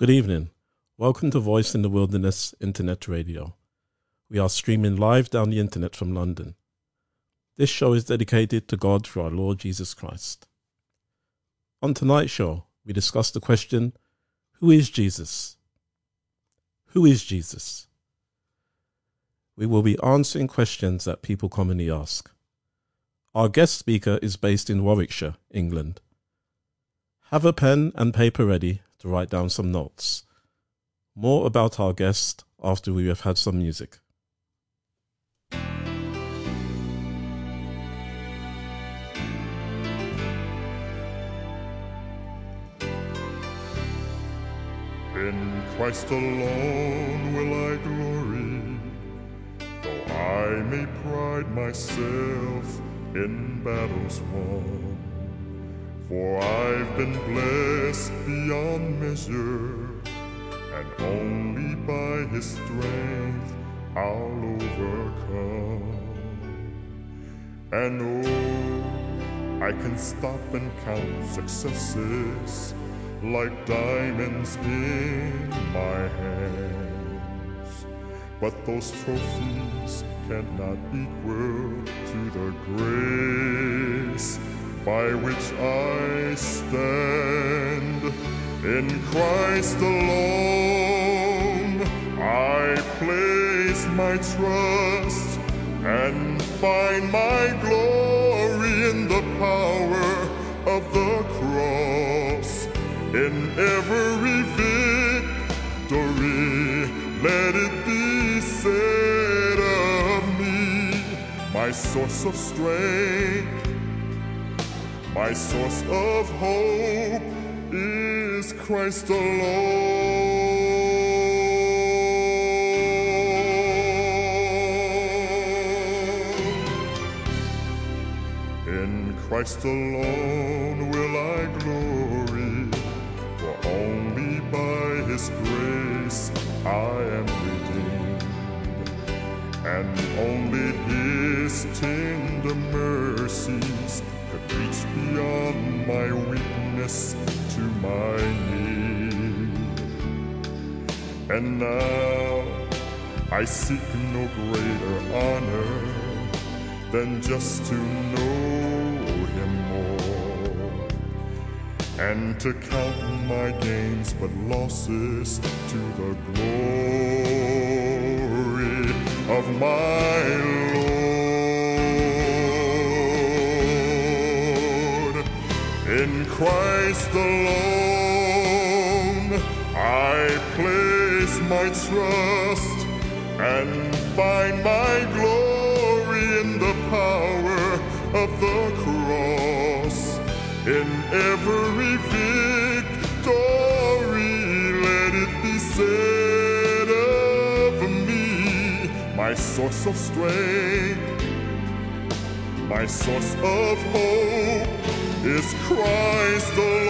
Good evening. Welcome to Voice in the Wilderness Internet Radio. We are streaming live down the internet from London. This show is dedicated to God through our Lord Jesus Christ. On tonight's show, we discuss the question Who is Jesus? Who is Jesus? We will be answering questions that people commonly ask. Our guest speaker is based in Warwickshire, England. Have a pen and paper ready to write down some notes. More about our guest after we have had some music. In Christ alone will I glory, though I may pride myself in battles won. For I've been blessed beyond measure, and only by His strength I'll overcome. And oh, I can stop and count successes like diamonds in my hands. But those trophies cannot equal to the grace by which I stand in Christ alone. I place my trust and find my glory in the power of the cross. In every victory, let it be said of me, my source of strength my source of hope is Christ alone. In Christ alone will I glory, for only by His grace I am redeemed, and only His tender reach beyond my weakness to my need. And now I seek no greater honor than just to know Him more and to count my gains but losses to the glory of my Lord. In Christ alone I place my trust and find my glory in the power of the cross. In every victory, let it be said of me, my source of strength, my source of hope is Christ alone.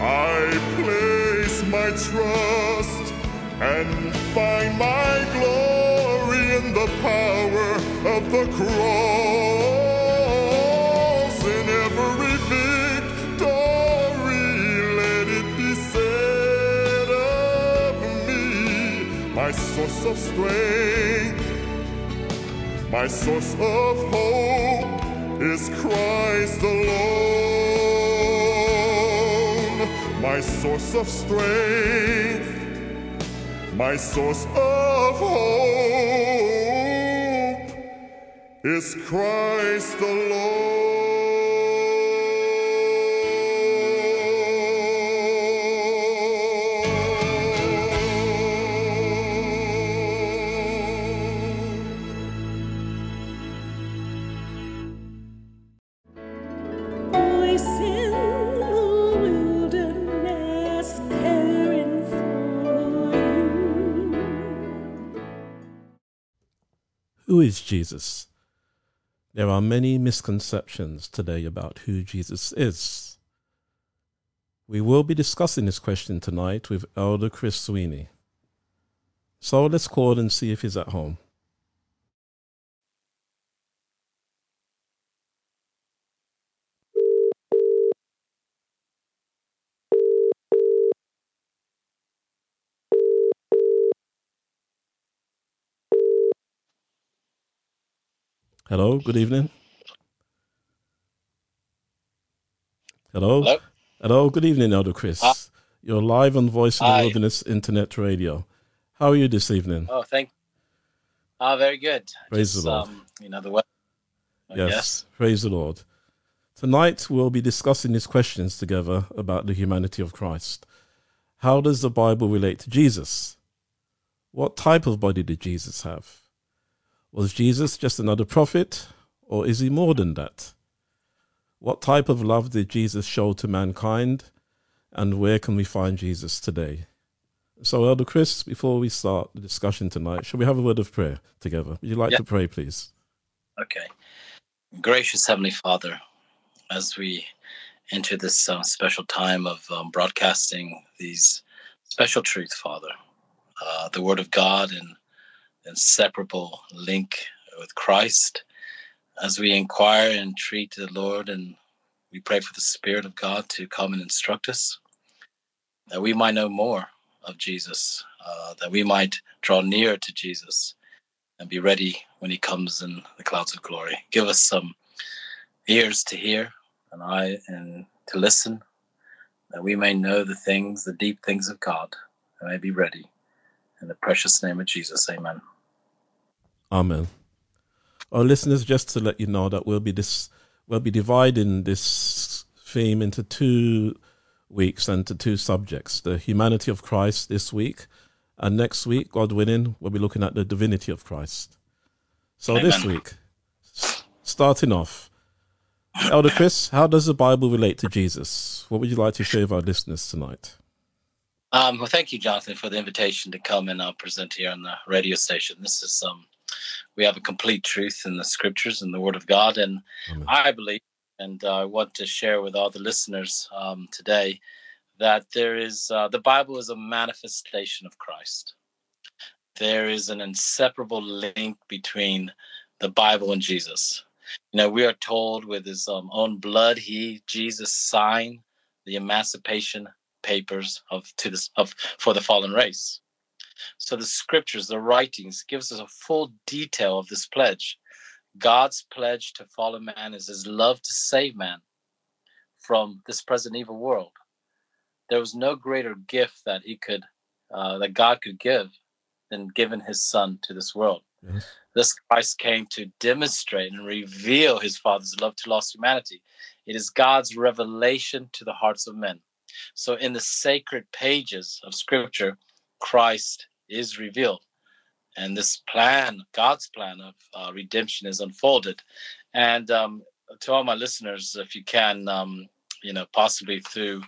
I place my trust and find my glory in the power of the cross. In every victory, let it be said of me, my source of strength, my source of hope is Christ alone, my source of strength, my source of hope is Christ alone. Jesus? There are many misconceptions today about who Jesus is. We will be discussing this question tonight with Elder Chris Sweeney. So let's call and see if he's at home. Hello, good evening. Hello. Hello? Hello, good evening, Elder Chris. Hi. You're live on Voice of the Hi. Wilderness Internet Radio. How are you this evening? Oh, thank. Ah, very good. Praise Just, the Lord. Um, you know the weather. Yes, praise the Lord. Tonight we'll be discussing these questions together about the humanity of Christ. How does the Bible relate to Jesus? What type of body did Jesus have? Was Jesus just another prophet, or is he more than that? What type of love did Jesus show to mankind, and where can we find Jesus today? So, Elder Chris, before we start the discussion tonight, shall we have a word of prayer together? Would you like Yeah. to pray, please? Okay. Gracious Heavenly Father, as we enter this uh, special time of um, broadcasting these special truths, Father, uh, the Word of God and inseparable link with Christ, as we inquire and entreat the Lord and we pray for the Spirit of God to come and instruct us, that we might know more of Jesus, uh, that we might draw nearer to Jesus and be ready when he comes in the clouds of glory. Give us some ears to hear and eye and to listen, that we may know the things, the deep things of God, and may be ready. In the precious name of Jesus, amen. Amen. Our listeners, just to let you know that we'll be this we'll be dividing this theme into two weeks and to two subjects: the humanity of Christ this week, and next week, God willing, we'll be looking at the divinity of Christ. So this week, starting off, Elder Chris, how does the Bible relate to Jesus? What would you like to share with our listeners tonight? Um, well, thank you, Jonathan, for the invitation to come and uh, present here on the radio station. This is um, we have a complete truth in the scriptures and the Word of God, and Amen. I believe, and uh, I want to share with all the listeners um, today that there is uh, the Bible is a manifestation of Christ. There is an inseparable link between the Bible and Jesus. You know, we are told with his um, own blood, he Jesus signed the emancipation papers of to this of for the fallen race. So the scriptures, the writings, gives us a full detail of this pledge. God's pledge to follow man is his love to save man from this present evil world. There was no greater gift that he could, uh, that God could give, than giving His Son to this world. Yes. This Christ came to demonstrate and reveal His Father's love to lost humanity. It is God's revelation to the hearts of men. So, in the sacred pages of Scripture, Christ is revealed and this plan, God's plan of uh, redemption, is unfolded. And um, to all my listeners, if you can, um, you know, possibly through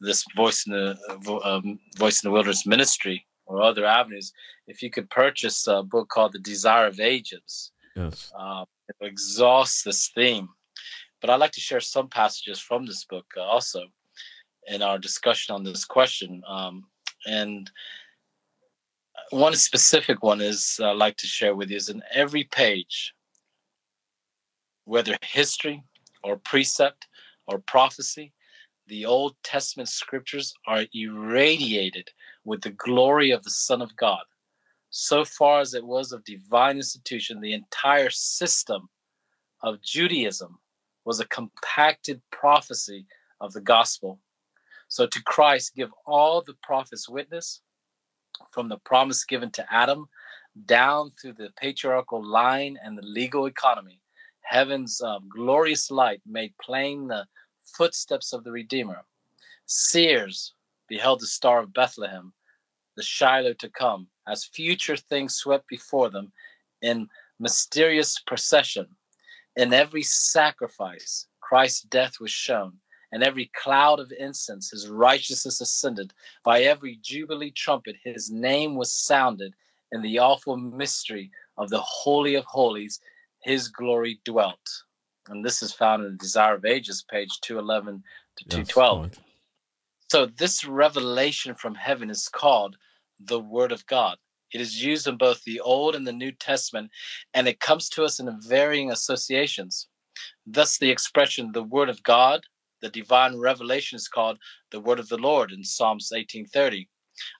this voice in the um, voice in the wilderness ministry or other avenues, if you could purchase a book called The Desire of Ages, Yes. uh, it exhausts this theme. But I'd like to share some passages from this book uh, also in our discussion on this question. Um, and one specific one is uh, I'd like to share with you is in every page, whether history or precept or prophecy, the Old Testament scriptures are irradiated with the glory of the Son of God. So far as it was of divine institution, the entire system of Judaism was a compacted prophecy of the gospel. So to Christ give all the prophets witness from the promise given to Adam down through the patriarchal line and the legal economy. Heaven's um, glorious light made plain the footsteps of the Redeemer. Seers beheld the star of Bethlehem, the Shiloh to come, as future things swept before them in mysterious procession. In every sacrifice, Christ's death was shown, and every cloud of incense. His righteousness ascended. By every jubilee trumpet, his name was sounded. In the awful mystery of the Holy of Holies, his glory dwelt. And this is found in the Desire of Ages, page 211 to Yes, 212. right. So this revelation from heaven is called the Word of God. It is used in both the Old and the New Testament, and it comes to us in varying associations. Thus, the expression "the Word of God," the divine revelation, is called the Word of the Lord in Psalms 18:30.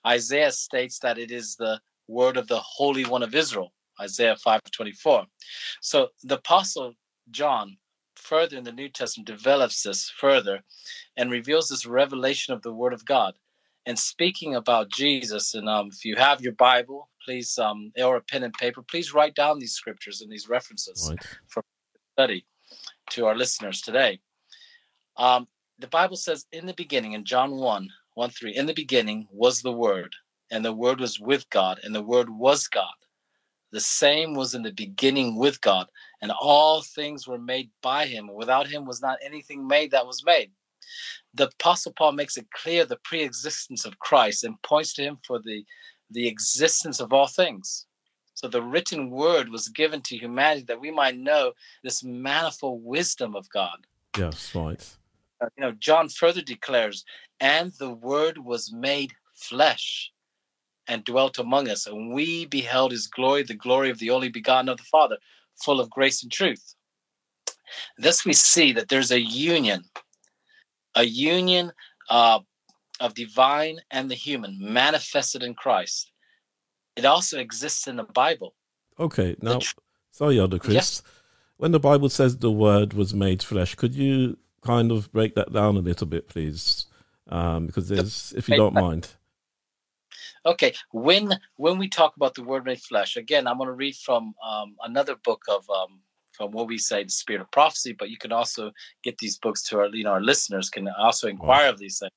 Isaiah states that it is the Word of the Holy One of Israel, Isaiah 5:24. So the Apostle John, further in the New Testament, develops this further and reveals this revelation of the Word of God. And speaking about Jesus, and um, if you have your Bible, please, um, or a pen and paper, please write down these scriptures and these references Right. study to our listeners today. Um, the Bible says, in the beginning, in John 1 1 3, in the beginning was the Word, and the Word was with God, and the Word was God. The same was in the beginning with God, and all things were made by him. Without him was not anything made that was made. The Apostle Paul makes it clear the pre existence of Christ and points to him for the, the existence of all things. So the written word was given to humanity that we might know this manifold wisdom of God. Yes, right. Uh, you know, John further declares, and the word was made flesh and dwelt among us, and we beheld his glory, the glory of the only begotten of the Father, full of grace and truth. Thus we see that there's a union, a union uh, of divine and the human manifested in Christ. It also exists in the Bible. Okay, now, tr- sorry, Elder Chris. When the Bible says the Word was made flesh, could you kind of break that down a little bit, please? Um, because there's, if you don't mind. Okay, when when we talk about the word made flesh, again, I'm going to read from um, another book of um, from what we say the spirit of prophecy, but you can also get these books to our you know our listeners can also inquire of these things.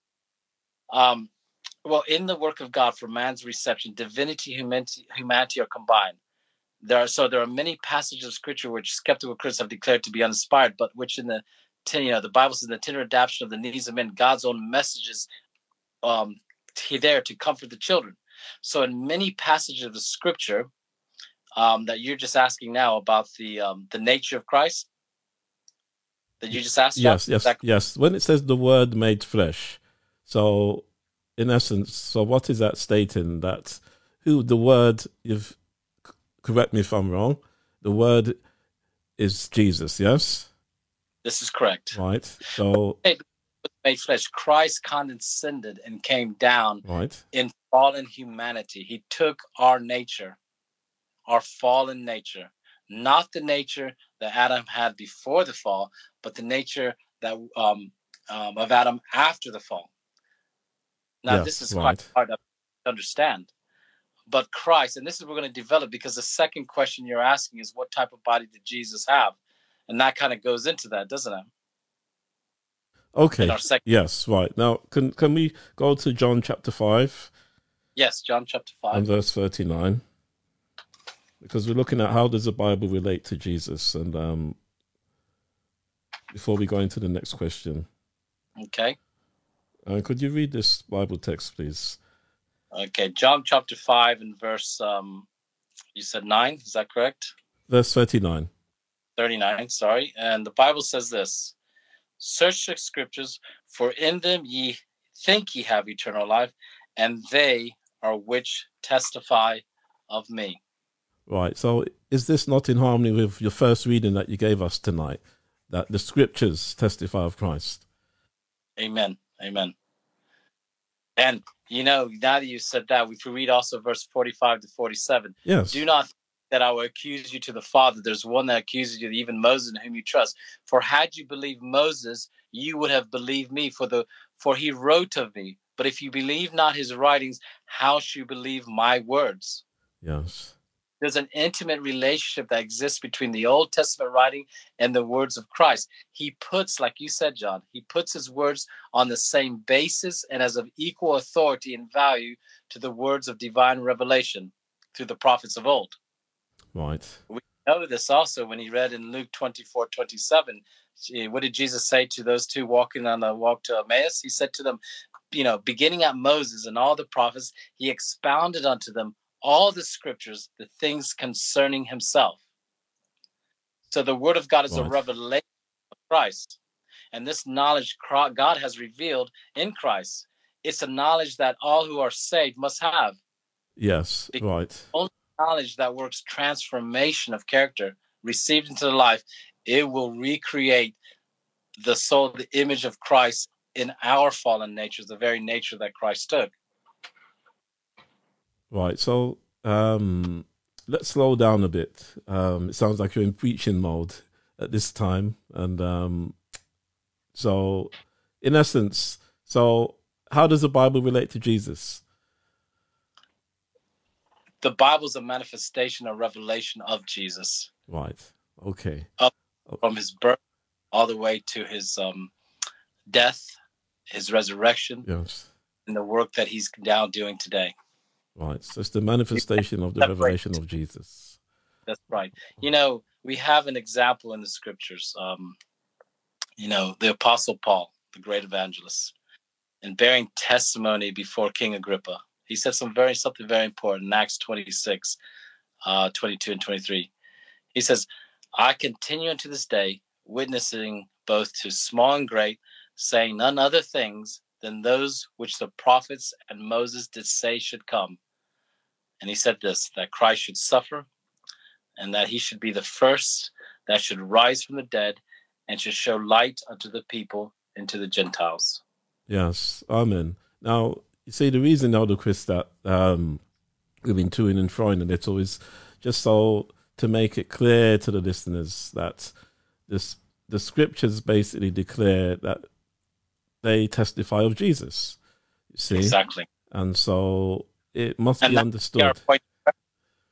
Um, well, in the work of God for man's reception, divinity, humanity, humanity are combined. There are so there are many passages of scripture which skeptical critics have declared to be uninspired, but which in the you know the Bible says the tender adaptation of the needs of men, God's own messages um, he there to comfort the children. So in many passages of the scripture um, that you're just asking now about the um, the nature of Christ that you just asked. Yes, Is yes, that- yes. When it says the Word made flesh, so in essence, so what is that stating? That who the Word, if correct me if I'm wrong, the Word is Jesus, yes? This is correct. Right. So, Made flesh. Christ condescended and came down right. in fallen humanity. He took our nature, our fallen nature, not the nature that Adam had before the fall, but the nature that um, um, of Adam after the fall. Now, Yes, this is right. quite hard to understand. But Christ, and this is what we're going to develop because the second question you're asking is what type of body did Jesus have? And that kind of goes into that, doesn't it? Okay. Second, Yes, right. Now, can can we go to John chapter 5 yes, John chapter 5. and 5. verse 39? Because we're looking at how does the Bible relate to Jesus and um before we go into the next question. Okay. Uh, could you read this Bible text, please? Okay. John chapter 5 and verse, um, you said 9, is that correct? Verse 39. 39, sorry. And the Bible says this Search the scriptures, for in them ye think ye have eternal life, and they are which testify of me. Right. So, is this not in harmony with your first reading that you gave us tonight? That the scriptures testify of Christ. Amen. Amen. And you know, now that you said that, we we read also verse 45 to 47, Yes. do not that I will accuse you to the Father. There's one that accuses you, even Moses, in whom you trust. For had you believed Moses, you would have believed me, for the for he wrote of me. But if you believe not his writings, how shall you believe my words? Yes. There's an intimate relationship that exists between the Old Testament writing and the words of Christ. He puts, like you said, John, he puts his words on the same basis and as of equal authority and value to the words of divine revelation through the prophets of old. Right. We know this also when he read in Luke 24 27. eh, What did Jesus say to those two walking on the walk to Emmaus? He said to them, you know, beginning at Moses and all the prophets, he expounded unto them all the scriptures, the things concerning himself. So the word of God is a revelation of Christ. And this knowledge God has revealed in Christ, it's a knowledge that all who are saved must have. Yes, Be- right. Knowledge that works transformation of character received into the life, it will recreate the soul, the image of Christ in our fallen natures, the very nature that Christ took. Right. So um, let's slow down a bit. Um, it sounds like you're in preaching mode at this time, and um, so in essence, so how does the Bible relate to Jesus? The Bible is a manifestation, a revelation of Jesus Right. Okay. from his birth all the way to his um, death, his resurrection, Yes. and the work that he's now doing today. Right. So it's the manifestation of the Separate. revelation of Jesus. That's right. You know, we have an example in the scriptures. Um, you know, the Apostle Paul, the great evangelist, and bearing testimony before King Agrippa. He said some very something very important in Acts 26, uh, 22 and 23. He says, I continue unto this day, witnessing both to small and great, saying none other things than those which the prophets and Moses did say should come. And he said this that Christ should suffer and that he should be the first that should rise from the dead and should show light unto the people and to the Gentiles. Yes. Amen. Now, see, the reason, Elder Chris, that um, we've been to and froing a little is just so to make it clear to the listeners that this the scriptures basically declare that they testify of Jesus. You see, Exactly. and so it must And be that understood.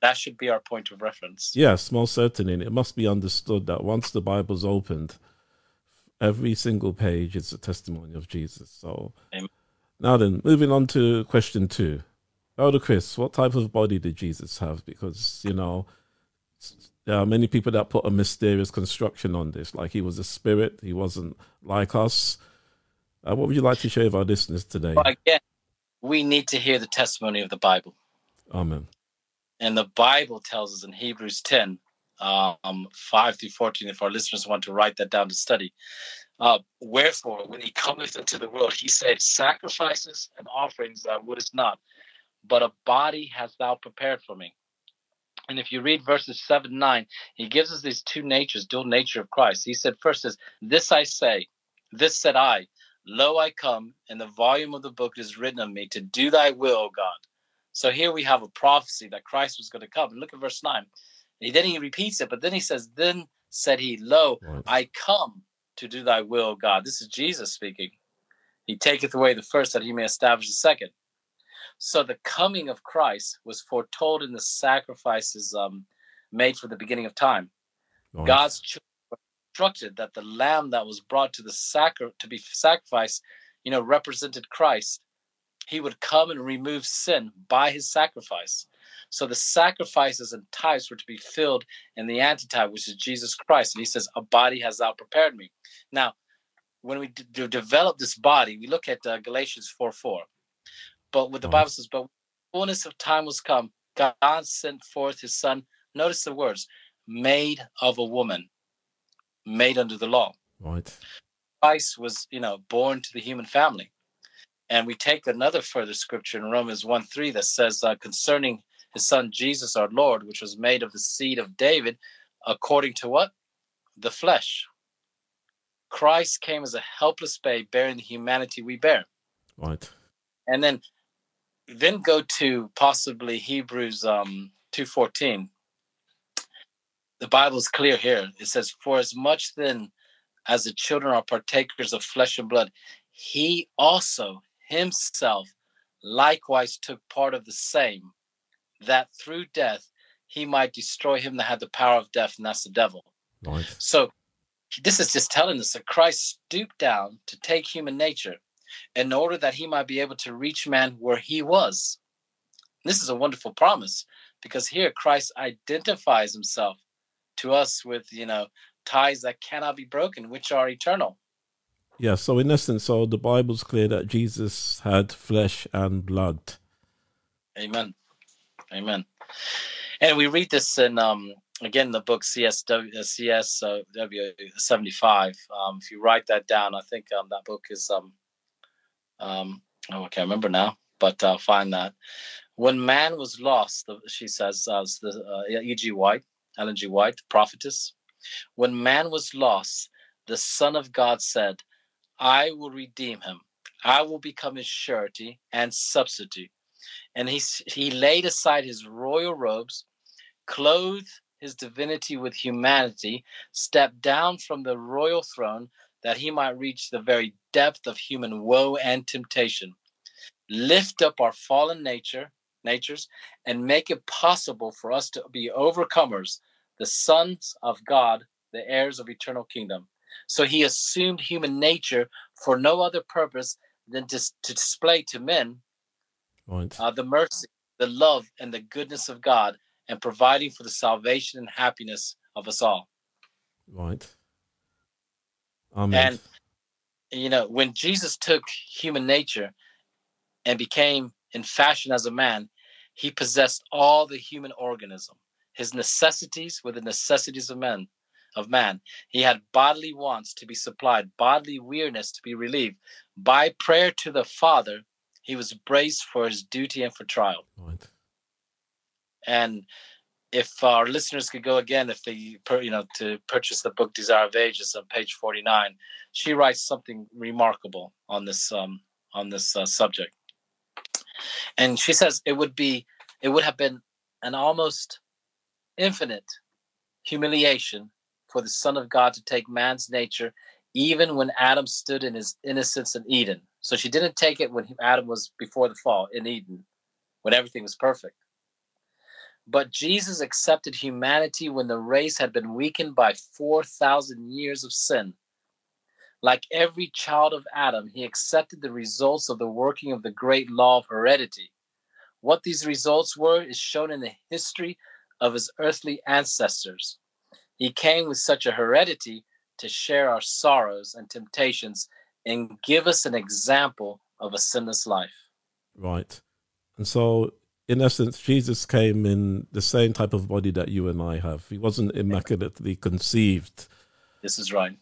That should be our point of reference. Yes, most certainly. And it must be understood that once the Bible's opened, every single page is a testimony of Jesus. So Amen. Now then, moving on to question two. Elder Chris, what type of body did Jesus have? Because, you know, there are many people that put a mysterious construction on this, like he was a spirit, he wasn't like us. Uh, what would you like to share with our listeners today? But again, we need to hear the testimony of the Bible. Amen. And the Bible tells us in Hebrews 10, um, 5 through 14, if our listeners want to write that down to study. Uh, Wherefore, when he cometh into the world, he said, Sacrifices and offerings thou wouldest not, but a body hast thou prepared for me. And if you read verses 7 9, he gives us these two natures, dual nature of Christ. He said, First is, This I say, this said I, Lo, I come, and the volume of the book is written of me to do thy will, O God. So here we have a prophecy that Christ was going to come. And look at verse 9. And then he repeats it, but then he says, Then said he, Lo, I come to do thy will, God. This is Jesus speaking. He taketh away the first that he may establish the second. So the coming of Christ was foretold in the sacrifices um, made for the beginning of time. Right. God's children were instructed that the lamb that was brought to the sacri- to be sacrificed, you know, represented Christ. He would come and remove sin by his sacrifice. So the sacrifices and types were to be filled in the antitype, which is Jesus Christ. And he says, "A body has thou prepared me." Now, when we d- develop this body, we look at uh, Galatians four four. But what the Right. Bible says, but when the fullness of time was come, God sent forth His Son. Notice the words: made of a woman, made under the law. Right. Christ was, you know, born to the human family. And we take another further scripture in Romans 1 3 that says, uh, concerning his son Jesus our Lord, which was made of the seed of David, according to what? The flesh. Christ came as a helpless babe bearing the humanity we bear. Right. And then then go to possibly Hebrews um 2:14. The Bible is clear here. It says, For as much then as the children are partakers of flesh and blood, he also himself likewise took part of the same, that through death he might destroy him that had the power of death, and that's the devil. Right. So this is just telling us that Christ stooped down to take human nature in order that he might be able to reach man where he was. This is a wonderful promise because here Christ identifies himself to us with you know ties that cannot be broken, which are eternal. Yeah, so in essence, so the Bible's clear that Jesus had flesh and blood. Amen. Amen. And we read this in um again the book CSW uh, CSW seventy five. Um, if you write that down, I think um that book is um um oh, I can't remember now, but uh, find that when man was lost, she says, uh, the uh, E.G. White, Ellen G. White, prophetess. When man was lost, the Son of God said, I will redeem him. I will become his surety and substitute. And he, he laid aside his royal robes, clothed his divinity with humanity, stepped down from the royal throne that he might reach the very depth of human woe and temptation, lift up our fallen nature, natures, and make it possible for us to be overcomers, the sons of God, the heirs of eternal kingdom. So he assumed human nature for no other purpose than to, to display to men Right. uh, the mercy, the love, and the goodness of God, and providing for the salvation and happiness of us all. Right. Amen. And you know, when Jesus took human nature and became in fashion as a man, he possessed all the human organism. His necessities were the necessities of men, of man. He had bodily wants to be supplied, bodily weariness to be relieved. By prayer to the Father, he was braced for his duty and for trial. right. And if our listeners could go again, if they, you know, to purchase the book Desire of Ages on page forty-nine, she writes something remarkable on this um, on this uh, subject. And she says it would be, it would have been an almost infinite humiliation for the Son of God to take man's nature, even when Adam stood in his innocence in Eden. So she didn't take it when Adam was before the fall in Eden, when everything was perfect. But Jesus accepted humanity when the race had been weakened by 4,000 years of sin. Like every child of Adam, he accepted the results of the working of the great law of heredity. What these results were is shown in the history of his earthly ancestors. He came with such a heredity to share our sorrows and temptations and give us an example of a sinless life. Right. And so, in essence, Jesus came in the same type of body that you and I have. He wasn't immaculately conceived This is right.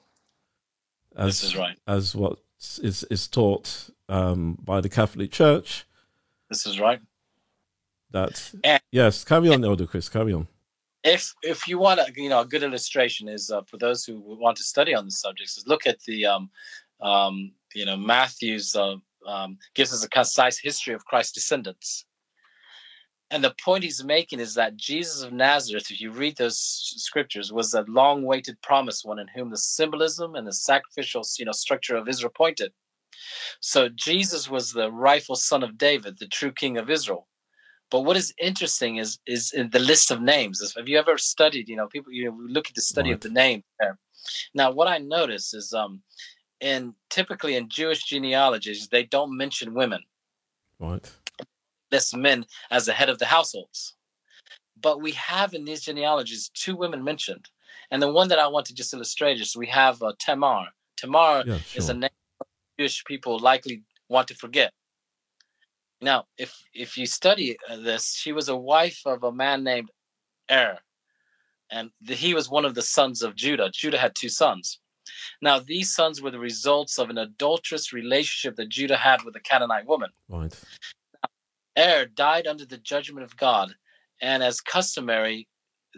as, This is right. as what is, is taught um, by the Catholic Church. This is right. That, And- yes, carry on, Elder Chris, carry on. if if you want a you know a good illustration is uh, for those who want to study on the subjects is look at the um, um, you know Matthew's uh, um, gives us a concise history of Christ's descendants, and the point he's making is that Jesus of Nazareth, if you read those scriptures, was a long-awaited promised one in whom the symbolism and the sacrificial you know structure of Israel pointed. So Jesus was the rightful son of David, the true king of Israel. But what is interesting is is in the list of names. Have you ever studied? You know, people you know, look at the study of the name there. Now, what I notice is, um, in typically in Jewish genealogies, they don't mention women, Right. List men as the head of the households. But we have in these genealogies two women mentioned, and the one that I want to just illustrate is we have uh, Tamar. Tamar Yeah, is a name Jewish people likely want to forget. Now, if if you study uh, this, she was a wife of a man named Er, and the, he was one of the sons of Judah. Judah had two sons. Now, these sons were the results of an adulterous relationship that Judah had with a Canaanite woman. Right. Er died under the judgment of God, and as customary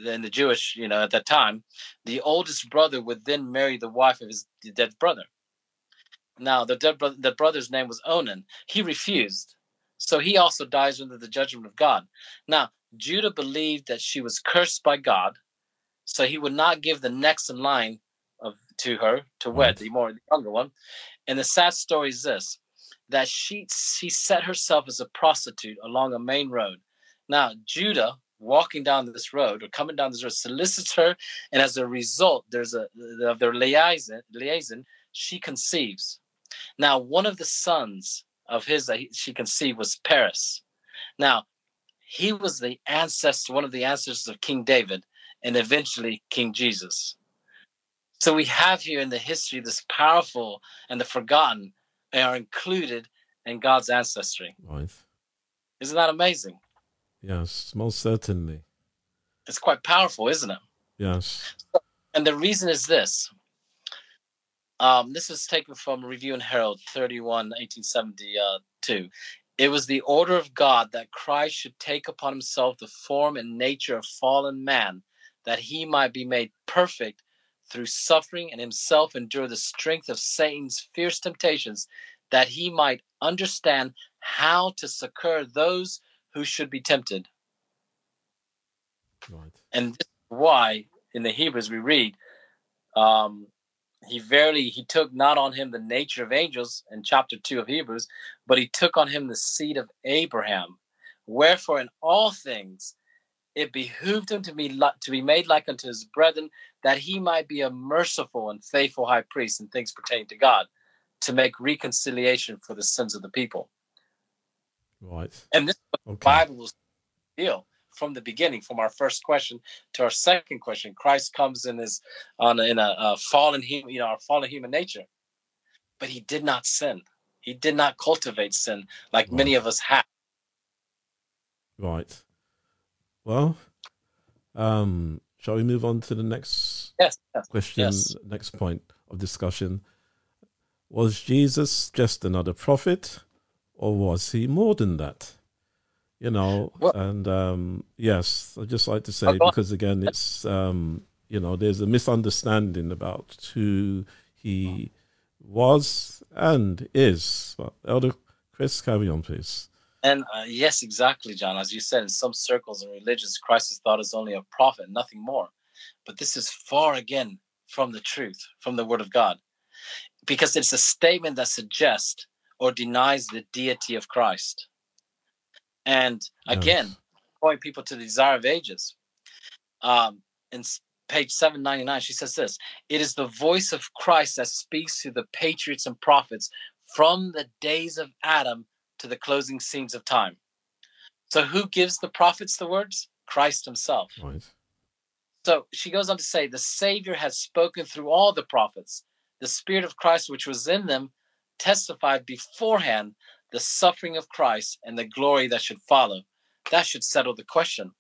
in the Jewish, you know, at that time, the oldest brother would then marry the wife of his dead brother. Now, the dead brother, the brother's name was Onan. He refused, so he also dies under the judgment of God. Now, Judah believed that she was cursed by God, so he would not give the next in line of to her to wed the more the younger one. And the sad story is this: that she she set herself as a prostitute along a main road. Now, Judah walking down this road or coming down this road solicits her, and as a result, there's a of their liaison liaison. She conceives. Now, one of the sons of his that she conceived was Perez. Now, he was the ancestor, one of the ancestors of King David, and eventually King Jesus. So we have here in the history this powerful and the forgotten are included in God's ancestry. Right. Isn't that amazing? Yes, most certainly. It's quite powerful, isn't it? Yes. And the reason is this. Um, this is taken from Review and Herald 31, 1872. It was the order of God that Christ should take upon himself the form and nature of fallen man, that he might be made perfect through suffering and himself endure the strength of Satan's fierce temptations, that he might understand how to succor those who should be tempted. Right. And this is why in the Hebrews we read, um, he verily he took not on him the nature of angels in chapter 2 of Hebrews, but he took on him the seed of Abraham. Wherefore in all things it behooved him to be to be made like unto his brethren, that he might be a merciful and faithful high priest in things pertaining to God, to make reconciliation for the sins of the people. Right. And this is what the Okay. Bible will deal from the beginning, from our first question to our second question. Christ comes in his on a, in a, a fallen human, you know, our fallen human nature, but he did not sin. He did not cultivate sin like many of us have. Right. Well, um, shall we move on to the next Yes, yes, question, yes. next point of discussion? Was Jesus just another prophet, or was he more than that? You know, Well- and um, yes, I'd just like to say because again, it's um, you know, there's a misunderstanding about who he was and is. But Elder Chris, carry on, please. And uh, yes, exactly, John. As you said, in some circles and religions, Christ is thought as only a prophet, nothing more. But this is far again from the truth, from the Word of God, because it's a statement that suggests or denies the deity of Christ. And again, Yes. pointing people to the desire of ages. Um, in page 799, she says this It is the voice of Christ that speaks to the patriots and prophets from the days of Adam to the closing scenes of time. So, who gives the prophets the words? Christ himself. Right. So she goes on to say, The Savior has spoken through all the prophets. The Spirit of Christ, which was in them, testified beforehand the suffering of Christ and the glory that should follow. That should settle the question.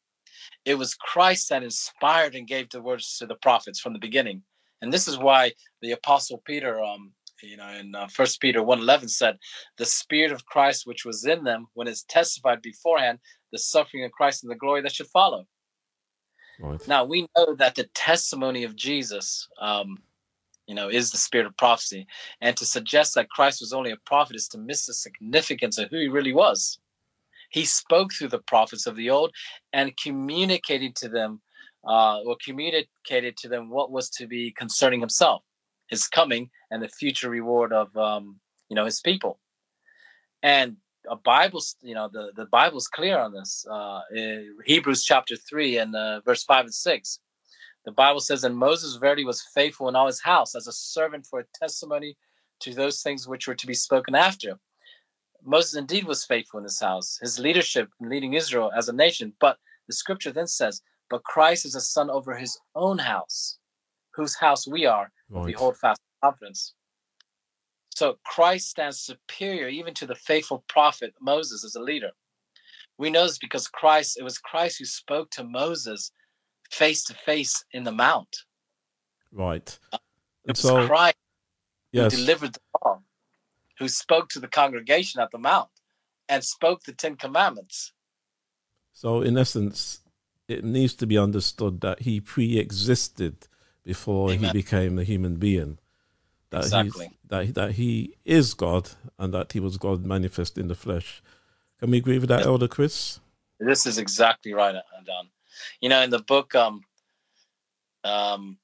It was Christ that inspired and gave the words to the prophets from the beginning. And this is why the Apostle Peter, um, you know, in uh, First Peter 1.11 said, the Spirit of Christ, which was in them, when it's testified beforehand, the suffering of Christ and the glory that should follow. Right. Now we know that the testimony of Jesus, um, you know, is the spirit of prophecy, and to suggest that Christ was only a prophet is to miss the significance of who he really was. He spoke through the prophets of the old and communicated to them, uh, or communicated to them what was to be concerning himself, his coming, and the future reward of, um, you know, his people. And a Bible, you know, the, the Bible's clear on this. Uh, Hebrews chapter 3 and uh, verse 5 and 6. The Bible says, And Moses verily was faithful in all his house as a servant for a testimony to those things which were to be spoken after. Moses indeed was faithful in his house, his leadership in leading Israel as a nation. But the scripture then says, But Christ is a son over his own house, whose house we are, Right. we hold fast confidence. So Christ stands superior even to the faithful prophet Moses as a leader. We know this because Christ, it was Christ who spoke to Moses face to face in the mount. Right. It was so, Christ yes. who delivered the law, who spoke to the congregation at the mount and spoke the Ten Commandments. So, in essence, it needs to be understood that he pre-existed before he became a human being. That Exactly. That that he is God and that he was God manifest in the flesh. Can we agree with that. Elder Chris? This is exactly right, Don. You know, in the book um, um,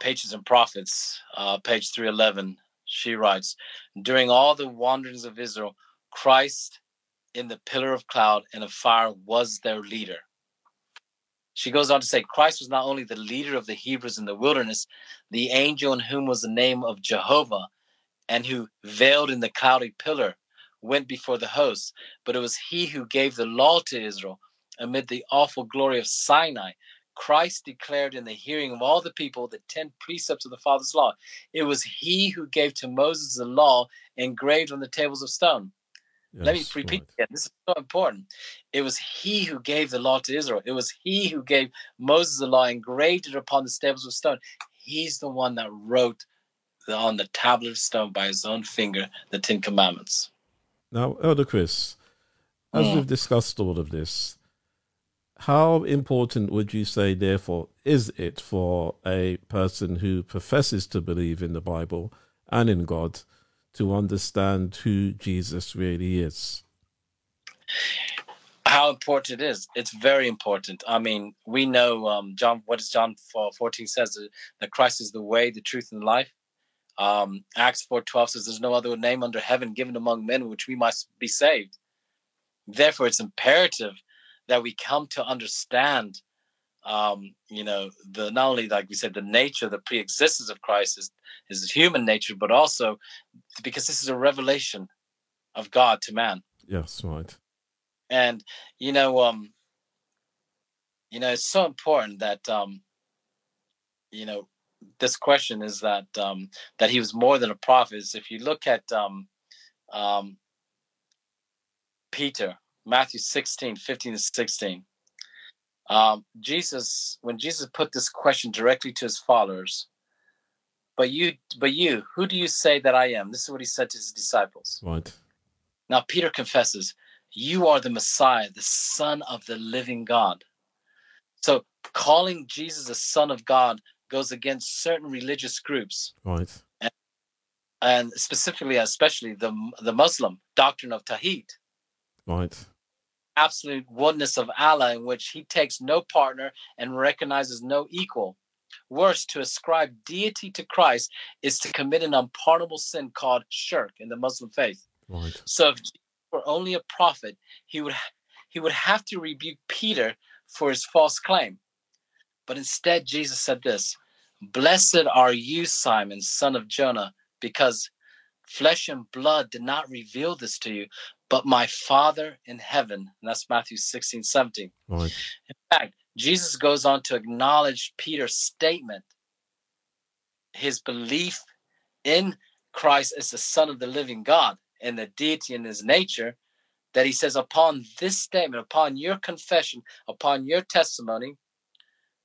Patriarchs and Prophets, uh, page 311, she writes, During all the wanderings of Israel, Christ in the pillar of cloud and of fire was their leader. She goes on to say, Christ was not only the leader of the Hebrews in the wilderness, the angel in whom was the name of Jehovah, and who veiled in the cloudy pillar went before the host, but it was he who gave the law to Israel amid the awful glory of Sinai. Christ declared in the hearing of all the people the ten precepts of the Father's law. It was he who gave to Moses the law engraved on the tables of stone. Let me repeat right. again. This is so important. It was he who gave the law to Israel. It was he who gave Moses the law, engraved it upon the tables of stone. He's the one that wrote the, on the tablet of stone by his own finger the Ten Commandments. Now, Elder Chris, as Mm. we've discussed all of this, how important would you say, therefore, is it for a person who professes to believe in the Bible and in God to understand who Jesus really is? How important it is. It's very important. I mean, we know um, John. What does John 4, 14 says that- Christ is the way, the truth, and life. Um, Acts four twelve says, "There's no other name under heaven given among men which we must be saved." Therefore, it's imperative that we come to understand, um, you know, the not only like we said, the nature, the pre-existence of Christ is his human nature, but also because this is a revelation of God to man Yes, right. and you know um you know it's so important that um you know this question is that um that he was more than a prophet is if you look at um um peter matthew 16 15 to 16 um jesus when jesus put this question directly to his followers but you but you who do you say that i am this is what he said to his disciples Right. now Peter confesses, You are the Messiah, the Son of the living God. So calling Jesus the Son of God goes against certain religious groups, Right. and and specifically, especially the, the Muslim doctrine of Tawhid, Right. absolute oneness of Allah, in which he takes no partner and recognizes no equal. Worse, to ascribe deity to Christ is to commit an unpardonable sin called shirk in the Muslim faith. Right. So if Jesus were only a prophet, he would he would have to rebuke Peter for his false claim. But instead, Jesus said this: "Blessed are you, Simon, son of Jonah, because flesh and blood did not reveal this to you, but my Father in heaven." And that's Matthew 16, 17. Right. In fact, Jesus goes on to acknowledge Peter's statement, his belief in Christ as the Son of the living God and the deity in his nature, that he says, upon this statement, upon your confession, upon your testimony,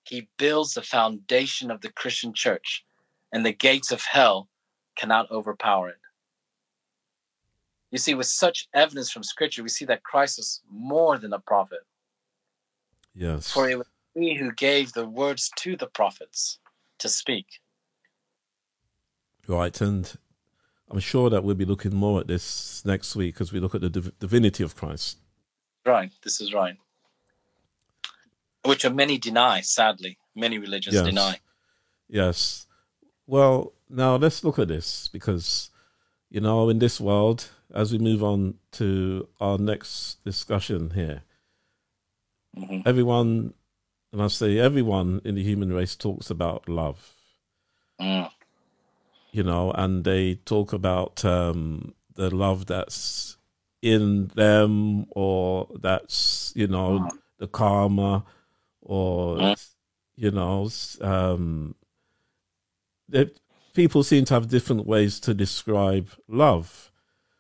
he builds the foundation of the Christian church, and the gates of hell cannot overpower it. You see, with such evidence from Scripture, we see that Christ is more than a prophet. Yes. For it was he who gave the words to the prophets to speak. Right. And I'm sure that we'll be looking more at this next week as we look at the div- divinity of Christ. Right, this is right. Which are many deny, sadly. Many religions Yes. deny. Yes. Well, now let's look at this because, you know, in this world, as we move on to our next discussion here, Mhm. everyone, and I say everyone in the human race talks about love, Mm, you know, and they talk about um, the love that's in them or that's, you know, the karma or, Mm. you know, um, they, people seem to have different ways to describe love.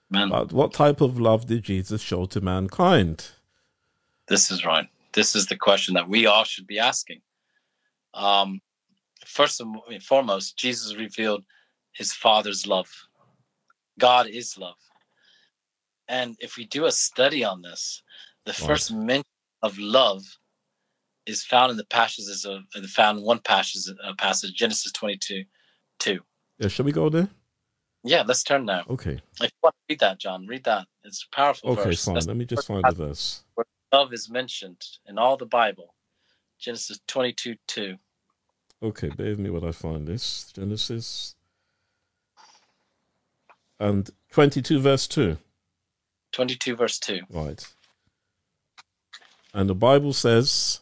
man, But what type of love did Jesus show to mankind? this is right. This is the question that we all should be asking. Um, first and foremost, Jesus revealed his Father's love. God is love. And if we do a study on this, the first mention of love is found in the passages of the found in one passage, uh, passage Genesis 22, 2. Yeah, shall we go there? Yeah, let's turn now. Okay. If you want to read that, John, read that. It's a powerful Okay, verse. fine. That's Let me just find the verse. Love is mentioned in all the Bible. Genesis 22 2. Okay, bear with me while I find this. Genesis. And 22, verse 2. 22 verse 2. Right. And the Bible says,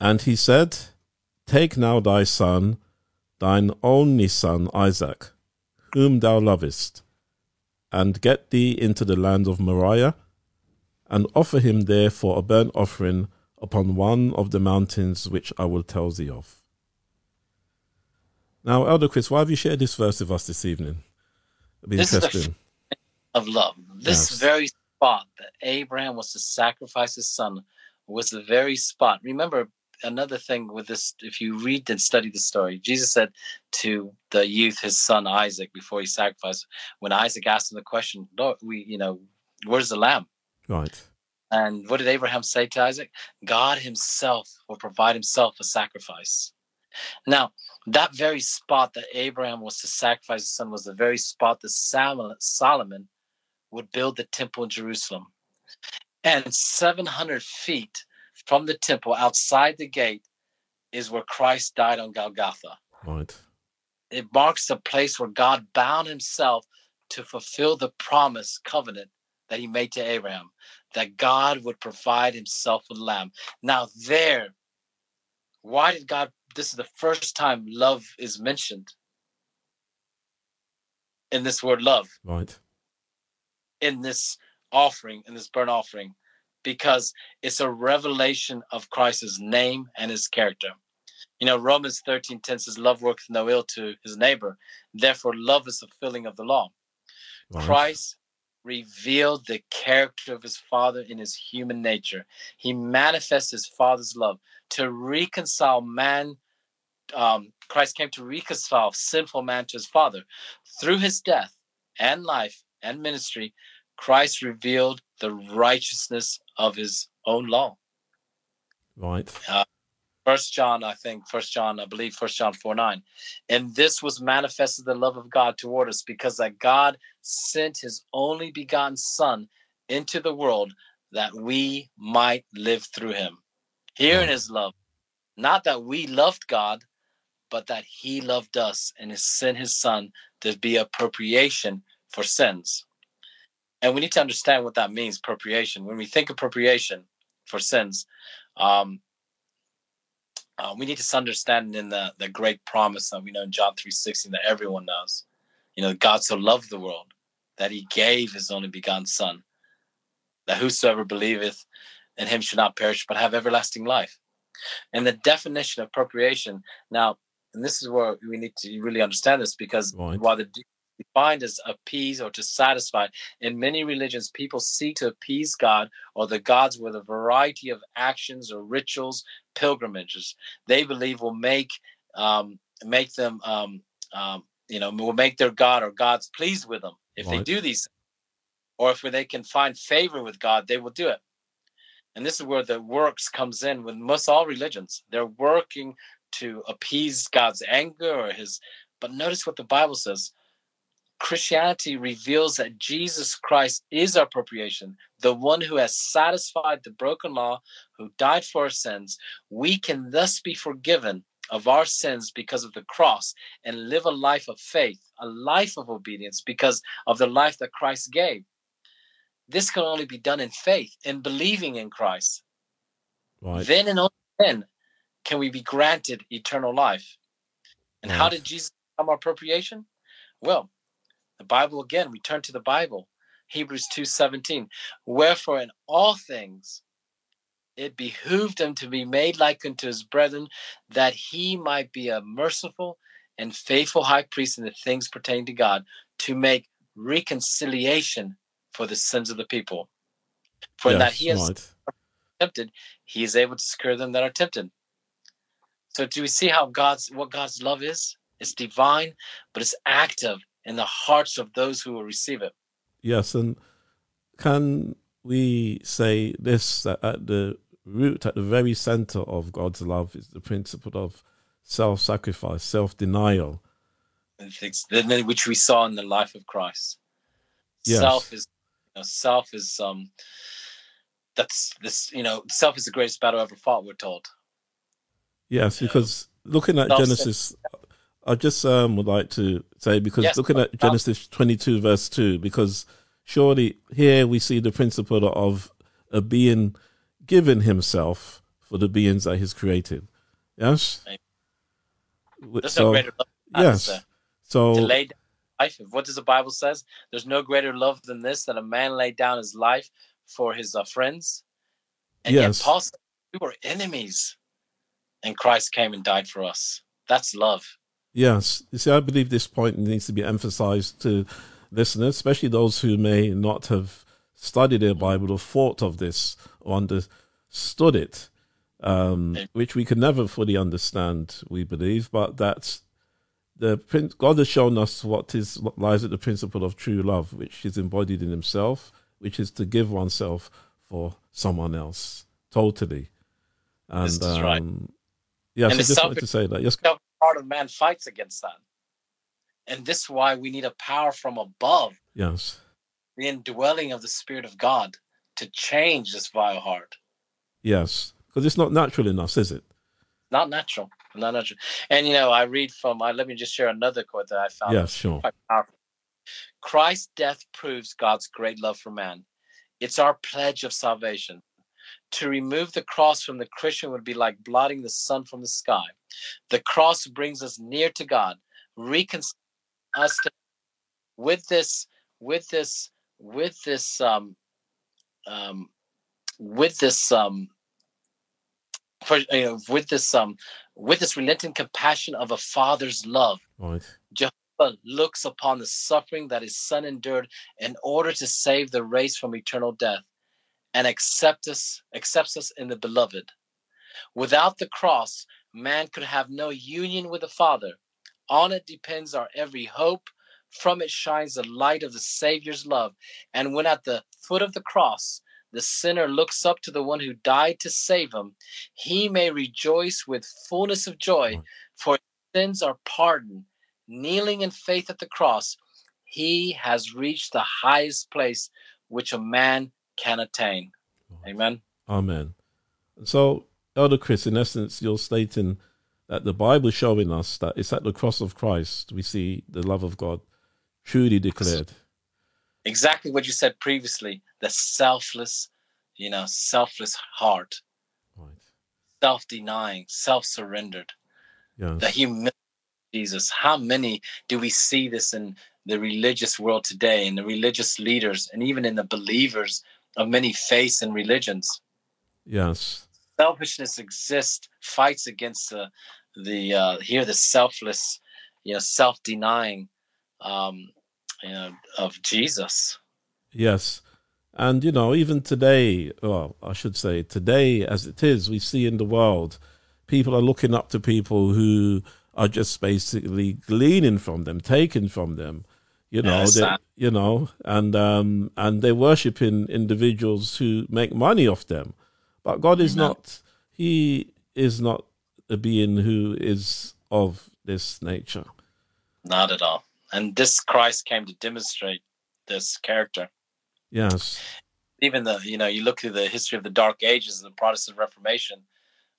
And he said, Take now thy son, thine only son Isaac, whom thou lovest, and get thee into the land of Moriah, and offer him there for a burnt offering upon one of the mountains which I will tell thee of. Now, Elder Chris, why have you shared this verse with us this evening? It'd be This is the interesting. of love. This Yes. very spot that Abraham was to sacrifice his son was the very spot. Remember another thing with this, if you read and study the story, Jesus said to the youth, his son Isaac, before he sacrificed, when Isaac asked him the question, Lord, we, you know, where's the lamb? Right. And what did Abraham say to Isaac? God himself will provide himself a sacrifice. Now, that very spot that Abraham was to sacrifice his son was the very spot that Solomon would build the temple in Jerusalem. And 700 feet from the temple outside the gate is where Christ died on Golgotha. Right. It marks the place where God bound himself to fulfill the promise covenant that he made to Abraham, that God would provide himself with lamb. Now, there, why did God? This is the first time love is mentioned in this word love Right. in this offering, in this burnt offering, because it's a revelation of Christ's name and his character. You know, Romans 13 10 says, Love worketh no ill to his neighbor. Therefore, love is the filling of the law. Right. Christ revealed the character of his Father in his human nature. He manifests his Father's love to reconcile man. Um, Christ came to reconcile sinful man to his Father. Through his death and life and ministry, Christ revealed the righteousness of his own law. Right. First John, I think, First John, I believe, First John 4 9. And this was manifested the love of God toward us because that God sent his only begotten Son into the world that we might live through him. Herein is love. Not that we loved God, but that he loved us and has sent his Son to be propitiation for sins. And we need to understand what that means, propitiation. When we think propitiation for sins, um, uh, we need to understand in the, the great promise that we know in John 3.16 that everyone knows. You know, God so loved the world that he gave his only begotten son, that whosoever believeth in him should not perish but have everlasting life. And the definition of propitiation, now, and this is where we need to really understand this because Right. while the defined as appease or to satisfy, in many religions, people seek to appease God or the gods with a variety of actions or rituals, pilgrimages. They believe will make um, make them um, um, you know will make their God or gods pleased with them if they do these, or if they can find favor with God, they will do it. And this is where the works comes in with most all religions. They're working to appease God's anger or his. But notice what the Bible says. Christianity reveals that Jesus Christ is our propitiation, the one who has satisfied the broken law, who died for our sins. We can thus be forgiven of our sins because of the cross and live a life of faith, a life of obedience because of the life that Christ gave. This can only be done in faith and believing in Christ. Right. Then and only then can we be granted eternal life. And how did Jesus become our propitiation? Well, the Bible again, we turn to the Bible. Hebrews 2:17. Wherefore in all things it behooved him to be made like unto his brethren, that he might be a merciful and faithful high priest in the things pertaining to God, to make reconciliation for the sins of the people. For in that he has right. tempted, he is able to secure them that are tempted. So do we see how God's what God's love is? It's divine, but it's active in the hearts of those who will receive it. Yes, and can we say this that at the root, at the very center of God's love is the principle of self sacrifice, self denial? And things then- which we saw in the life of Christ. Yes. Self is you know, self is um that's this you know self is the greatest battle ever fought. We're told. Yes, because looking at Genesis, I just um, would like to say because Yes, looking at Genesis 22, verse 2, because surely here we see the principle of a being giving himself for the beings that he's created. Yes? There's So, no greater love than that, is yes. So, to lay down life. What does the Bible says? There's no greater love than this that a man laid down his life for his uh, friends. And Yes. yet Paul said, We were enemies, and Christ came and died for us. That's love. Yes. You see, I believe this point needs to be emphasized to listeners, especially those who may not have studied their Bible or thought of this or understood it, um, which we can never fully understand, we believe, but that the God has shown us what is what lies at the principle of true love, which is embodied in Himself, which is to give oneself for someone else totally. And is right. um, yes, And I the just wanted to say that. Yes, The heart of man fights against that. And this is why we need a power from above, yes, the indwelling of the Spirit of God to change this vile heart. yes, because it's not natural in us, is it? Not natural. Not natural. And you know, I read from uh, let me just share another quote that I found. Yes, sure. quite powerful. Christ's death proves God's great love for man. It's our pledge of salvation. To remove the cross from the Christian would be like blotting the sun from the sky. The cross brings us near to God, reconciles us to, with this, with this, with this, um, um, with this, um, for, you know, with this, um, with this relenting compassion of a father's love. Right. Jehovah looks upon the suffering that his son endured in order to save the race from eternal death and accept us, accepts us in the beloved. Without the cross, man could have no union with the Father. On it depends our every hope. From it shines the light of the Savior's love. And when at the foot of the cross, the sinner looks up to the one who died to save him, he may rejoice with fullness of joy, Right. for sins are pardoned kneeling in faith at the cross, he has reached the highest place which a man can attain. Amen. Amen. So, Elder Chris, in essence, you're stating that the Bible is showing us that it's at the cross of Christ we see the love of God truly declared. Exactly what you said previously the selfless, you know, selfless heart, Right. self denying, self surrendered, Yes. the humility of Jesus. How many do we see this in the religious world today, in the religious leaders, and even in the believers of many faiths and religions? Yes. selfishness exists fights against the the uh here the selfless you know self-denying um you know of jesus Yes. And, you know, even today, well, I should say today as it is, we see in the world, people are looking up to people who are just basically gleaning from them, taking from them, you know, Yes, they, you know, and, um, and they're worshiping individuals who make money off them. But God is Amen. not, He is not a being who is of this nature. not at all and this christ came to demonstrate this character Yes. even the you know you look through the history of the dark ages and the protestant reformation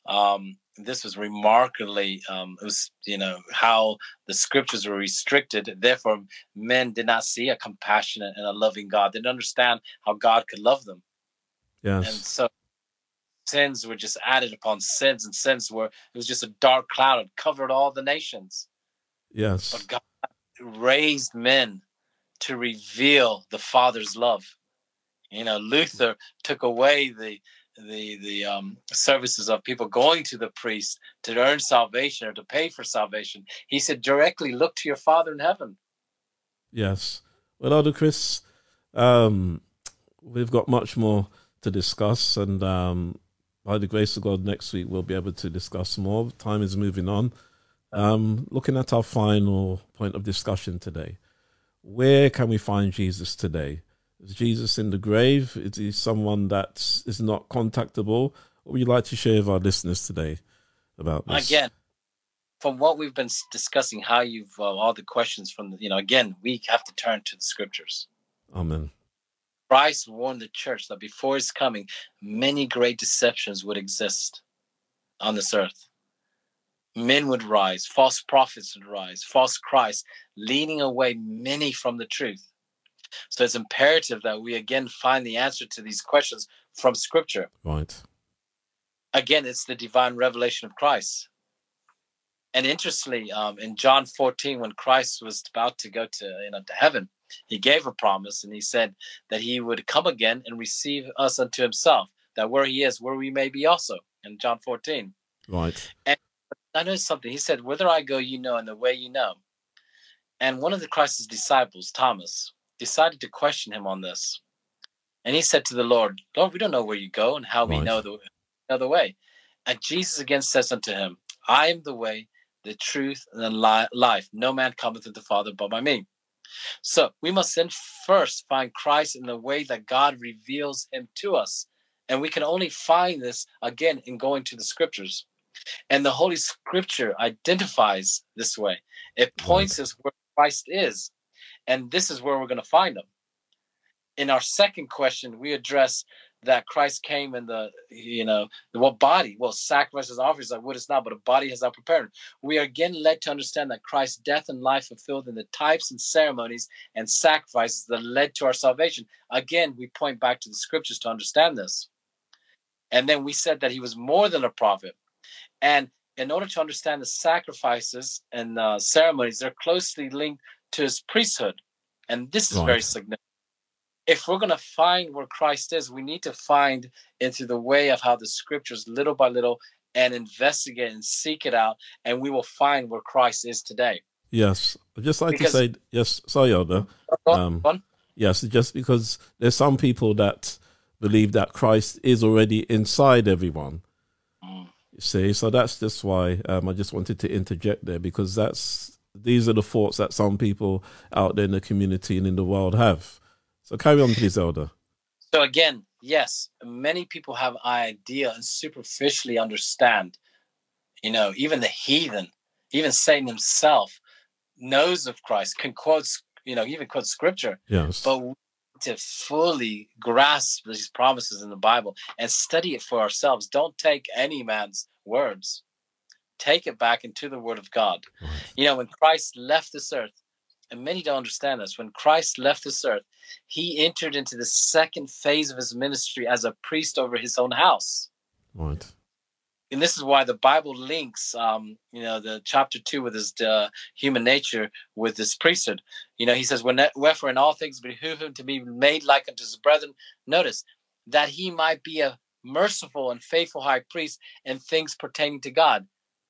um this was remarkably um it was you know how the scriptures were restricted. Therefore men did not see a compassionate and a loving god. They didn't understand how god could love them. And so sins were just added upon sins and sins were it was just a dark cloud. That covered all the nations. Yes. but god raised men to reveal the father's love. You know luther took away the the the um services of people going to the priest to earn salvation or to pay for salvation he said directly look to your father in heaven Yes. Well, Elder Chris, um, we've got much more to discuss, and um, by the grace of God, next week we'll be able to discuss more. Time is moving on. Um, looking at our final point of discussion today, where can we find Jesus today? Is Jesus in the grave? Is he someone that is not contactable? What would you like to share with our listeners today about this? again from what we've been discussing how you've uh, all the questions from the, you know again we have to turn to the scriptures Amen. Christ warned the church that before his coming, many great deceptions would exist on this earth. Men would rise, false prophets would rise, false Christ, leading away many from the truth. So it's imperative that we again find the answer to these questions from scripture. Right. Again, it's the divine revelation of Christ. And interestingly, um, in John 14, when Christ was about to go to you know to heaven, he gave a promise and he said that he would come again and receive us unto himself, that where he is, where we may be also. in John 14. Right. And I noticed something. He said, Whither I go, you know, and the way you know. And one of the Christ's disciples, Thomas, decided to question him on this. And he said to the Lord, Lord, we don't know where you go and how we know the, know the way. And Jesus again says unto him, I am the way, the truth, and the li- life. No man cometh to the Father but by me. So we must then first find Christ in the way that God reveals him to us. And we can only find this again in going to the scriptures. And the Holy Scripture identifies this way. It points us where Christ is. And this is where we're going to find them. In our second question, we address that Christ came in the, you know, what body? Well, sacrifices offers like wood is not, but a body has not prepared. We are again led to understand that Christ's death and life fulfilled in the types and ceremonies and sacrifices that led to our salvation. Again, we point back to the scriptures to understand this. And then we said that he was more than a prophet. And in order to understand the sacrifices and uh, ceremonies, they're closely linked to his priesthood. And this is very significant. If we're going to find where Christ is, we need to find into the way of how the scriptures, little by little, and investigate and seek it out, and we will find where Christ is today. Yes. I'd just like Because- to say, yes, sorry, Elder. Um. Yes, just because there's some people that believe that Christ is already inside everyone. Mm. You see, so that's just why um, I just wanted to interject there because that's these are the thoughts that some people out there in the community and in the world have. So carry on, please, Elder. So again, yes, many people have idea and superficially understand. You know, even the heathen, even Satan himself, knows of Christ, can quote, you know, even quote scripture, Yes. but we need to fully grasp these promises in the Bible and study it for ourselves. Don't take any man's words. Take it back into the Word of God. You know, when Christ left this earth, and many don't understand this, when Christ left this earth, he entered into the second phase of his ministry as a priest over his own house. Right. And this is why the Bible links, um, you know, the chapter two with his uh, human nature with this priesthood. You know, he says, "When wherefore in all things behoove him to be made like unto his brethren." Notice that he might be a merciful and faithful high priest in things pertaining to God,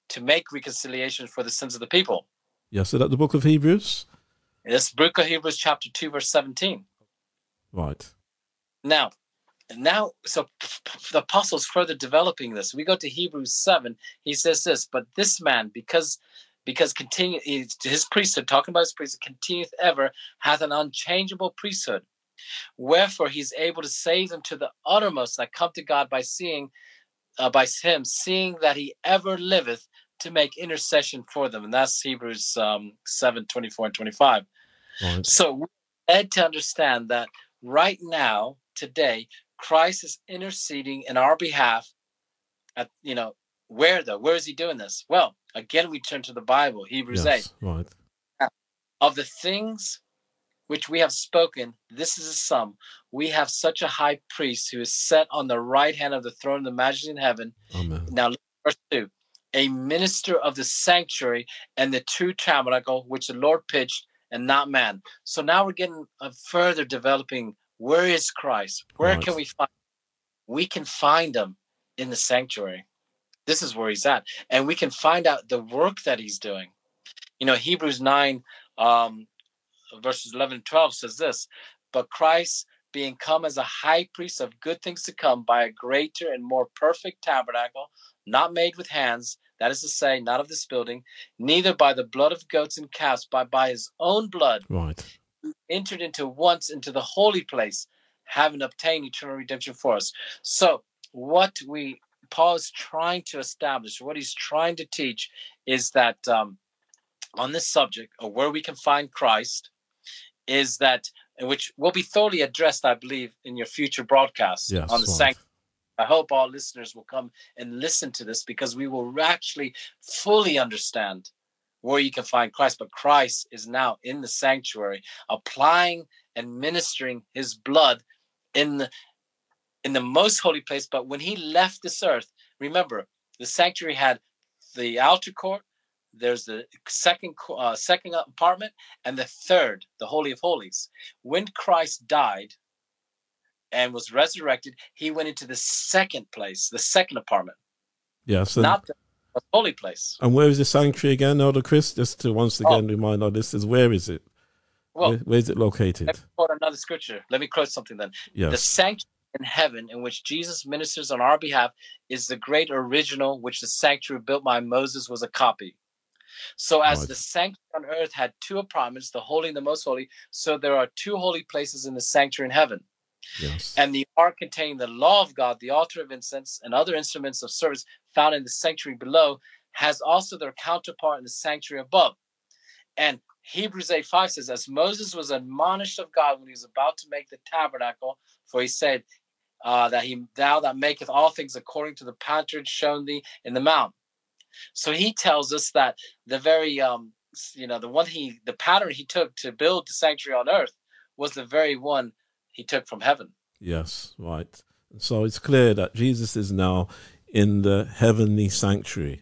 to make reconciliation for the sins of the people. Yes. So that the book of Hebrews. This book of Hebrews, chapter two, verse seventeen. Right. Now, now, so the apostles further developing this. We go to Hebrews seven. He says this, but this man, because because continue his his priesthood, talking about his priesthood, continueth ever, hath an unchangeable priesthood. Wherefore he's able to save them to the uttermost that come to God by seeing, uh, by him, seeing that he ever liveth to make intercession for them. And that's Hebrews um, 7, 24 and 25. Right. So we're led to understand that right now, today, Christ is interceding in our behalf. At you know, where though? Where is he doing this? Well, again, we turn to the Bible, Hebrews Yes. Right. 8. Of the things which we have spoken, this is a sum. We have such a high priest who is set on the right hand of the throne of the majesty in heaven. Amen. Now, verse 2 a minister of the sanctuary and the true tabernacle which the Lord pitched and not man. So now we're getting uh, further developing where is Christ? Where Right. can we find? Him? We can find him in the sanctuary. This is where he's at, and we can find out the work that he's doing. You know, Hebrews nine, um, verses eleven and twelve says this: "But Christ, being come as a high priest of good things to come, by a greater and more perfect tabernacle, not made with hands." That is to say, not of this building, neither by the blood of goats and calves, but by his own blood, Right. entered into once into the holy place, having obtained eternal redemption for us. So, what we Paul is trying to establish, what he's trying to teach, is that um, on this subject where we can find Christ, is that which will be thoroughly addressed, I believe, in your future broadcasts Yes. on the right. sanctuary. I hope all listeners will come and listen to this because we will actually fully understand where you can find Christ. But Christ is now in the sanctuary, applying and ministering his blood in the in the most holy place. But when he left this earth, remember the sanctuary had the outer court, there's the second uh, second apartment, and the third, the holy of holies. When Christ died and was resurrected, he went into the second place, the second apartment. Yes. And, not the holy place. and where is the sanctuary again, Elder Chris? Just to once oh. again remind our listeners, where is it? Oh. Well, where, where is it located? quote another scripture. Let me quote something then. Yes. The sanctuary in heaven in which Jesus ministers on our behalf is the great original which the sanctuary built by Moses was a copy. So as Right. the sanctuary on earth had two apartments, the holy and the most holy, so there are two holy places in the sanctuary in heaven. Yes. And the ark containing the law of God, the altar of incense, and other instruments of service found in the sanctuary below has also their counterpart in the sanctuary above. And Hebrews 8 5 says, As Moses was admonished of God when he was about to make the tabernacle, for he said, uh, that he thou that maketh all things according to the pattern shown thee in the mount. So he tells us that the very um you know the one he the pattern he took to build the sanctuary on earth was the very one he took from heaven. Yes, right. So it's clear that Jesus is now in the heavenly sanctuary,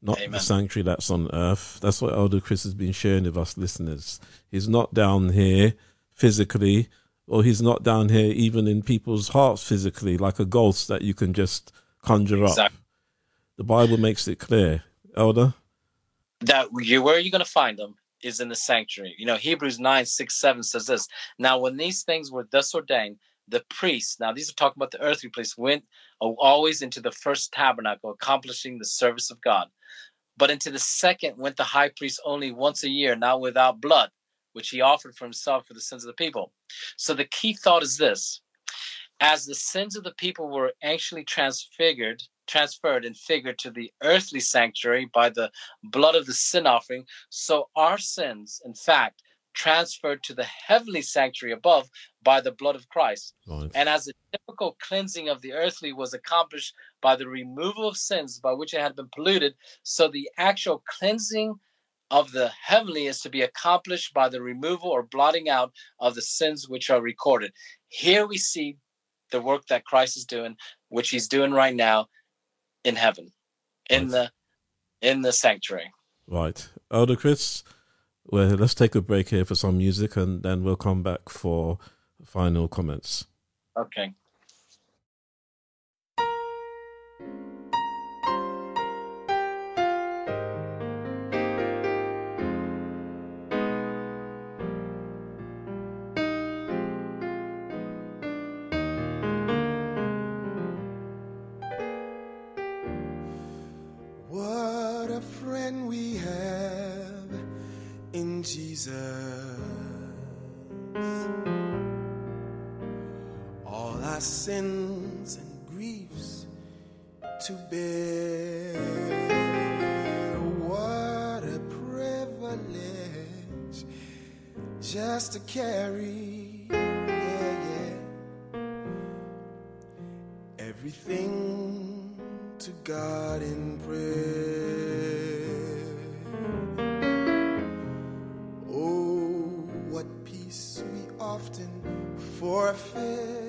not the sanctuary that's on earth. That's what Elder Chris has been sharing with us listeners. He's not down here physically, or he's not down here even in people's hearts physically, like a ghost that you can just conjure up. The Bible makes it clear. Elder? that you where you're going to find them is in the sanctuary. You know, Hebrews 9, 6, 7 says this. Now, when these things were thus ordained, the priests, now these are talking about the earthly priests, went always into the first tabernacle, accomplishing the service of God. But into the second went the high priest only once a year, not without blood, which he offered for himself for the sins of the people. So the key thought is this as the sins of the people were actually transfigured, transferred and figured to the earthly sanctuary by the blood of the sin offering, so our sins, in fact, transferred to the heavenly sanctuary above by the blood of Christ. Right. And as the typical cleansing of the earthly was accomplished by the removal of sins by which it had been polluted, so the actual cleansing of the heavenly is to be accomplished by the removal or blotting out of the sins which are recorded. Here we see the work that Christ is doing, which he's doing right now in heaven, in Right. the in the sanctuary. Right. Elder Chris, well, let's take a break here for some music and then we'll come back for final comments. Okay. Our sins and griefs to bear. What a privilege just to carry, yeah, yeah, everything to God in prayer. Oh, what peace we often forfeit,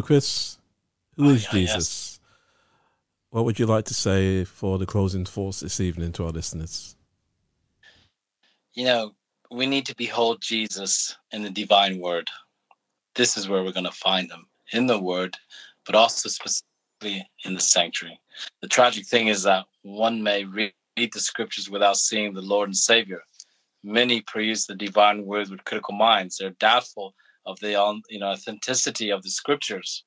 Elder Chris, who Oh, is ah, yeah, yes. Jesus? What would you like to say for the closing thoughts this evening to our listeners? You know, we need to behold Jesus in the divine word. This is where we're going to find him in the word, but also specifically in the sanctuary. The tragic thing is that one may read the scriptures without seeing the Lord and Savior. Many peruse the divine word with critical minds. They're doubtful of the you know authenticity of the scriptures.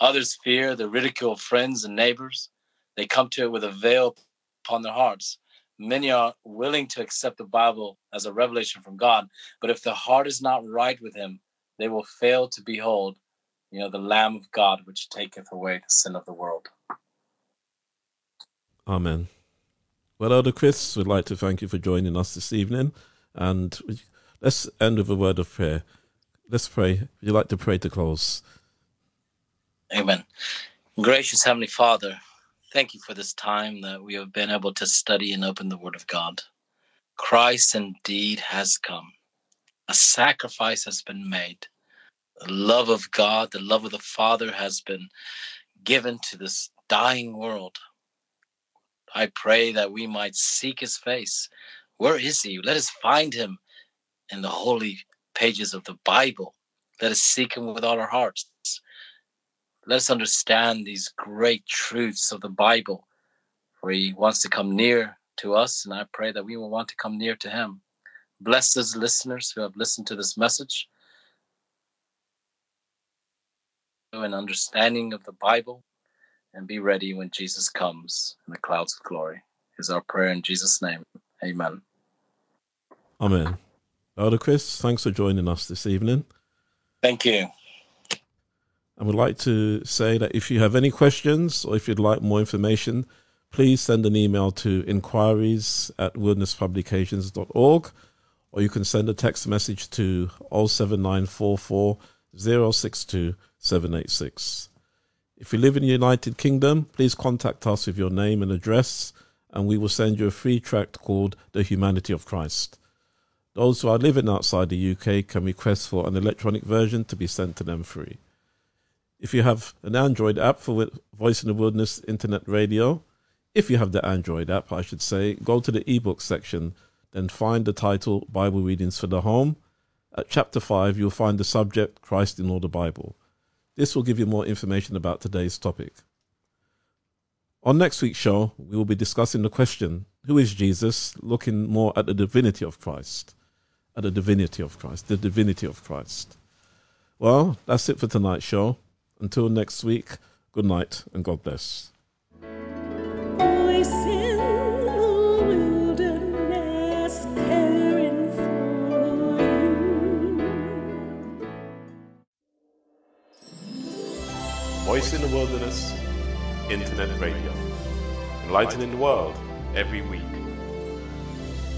Others fear the ridicule of friends and neighbors. They come to it with a veil upon their hearts. Many are willing to accept the Bible as a revelation from God, but if the heart is not right with Him, they will fail to behold, you know, the Lamb of God which taketh away the sin of the world. Amen. Well, Elder Chris, we'd like to thank you for joining us this evening. And let's end with a word of prayer. Let's pray. Would you like to pray to close? Amen. Gracious Heavenly Father, thank you for this time that we have been able to study and open the Word of God. Christ indeed has come. A sacrifice has been made. The love of God, the love of the Father has been given to this dying world. I pray that we might seek his face. Where is he? Let us find him in the holy pages of the Bible. Let us seek him with all our hearts. Let us understand these great truths of the Bible, for he wants to come near to us, and I pray that we will want to come near to him. Bless those listeners who have listened to this message. An understanding of the Bible and be ready when Jesus comes in the clouds of glory. Is our prayer in Jesus' name. Amen. Amen. Elder Chris, thanks for joining us this evening. Thank you. I would like to say that if you have any questions or if you'd like more information, please send an email to inquiries at wildernesspublications.org or you can send a text message to 07944 062 786. If you live in the United Kingdom, please contact us with your name and address, and we will send you a free tract called The Humanity of Christ. Those who are living outside the UK can request for an electronic version to be sent to them free. If you have an Android app for Voice in the Wilderness Internet Radio, if you have the Android app, I should say, go to the ebook section, then find the title Bible Readings for the Home. At chapter 5, you'll find the subject Christ in all the Bible. This will give you more information about today's topic. On next week's show, we will be discussing the question Who is Jesus? looking more at the divinity of Christ. At the divinity of Christ. The divinity of Christ. Well, that's it for tonight's show. Until next week, good night and God bless. Voice in the wilderness, caring for you. Voice in the Wilderness, Internet Radio. Enlightening the world every week.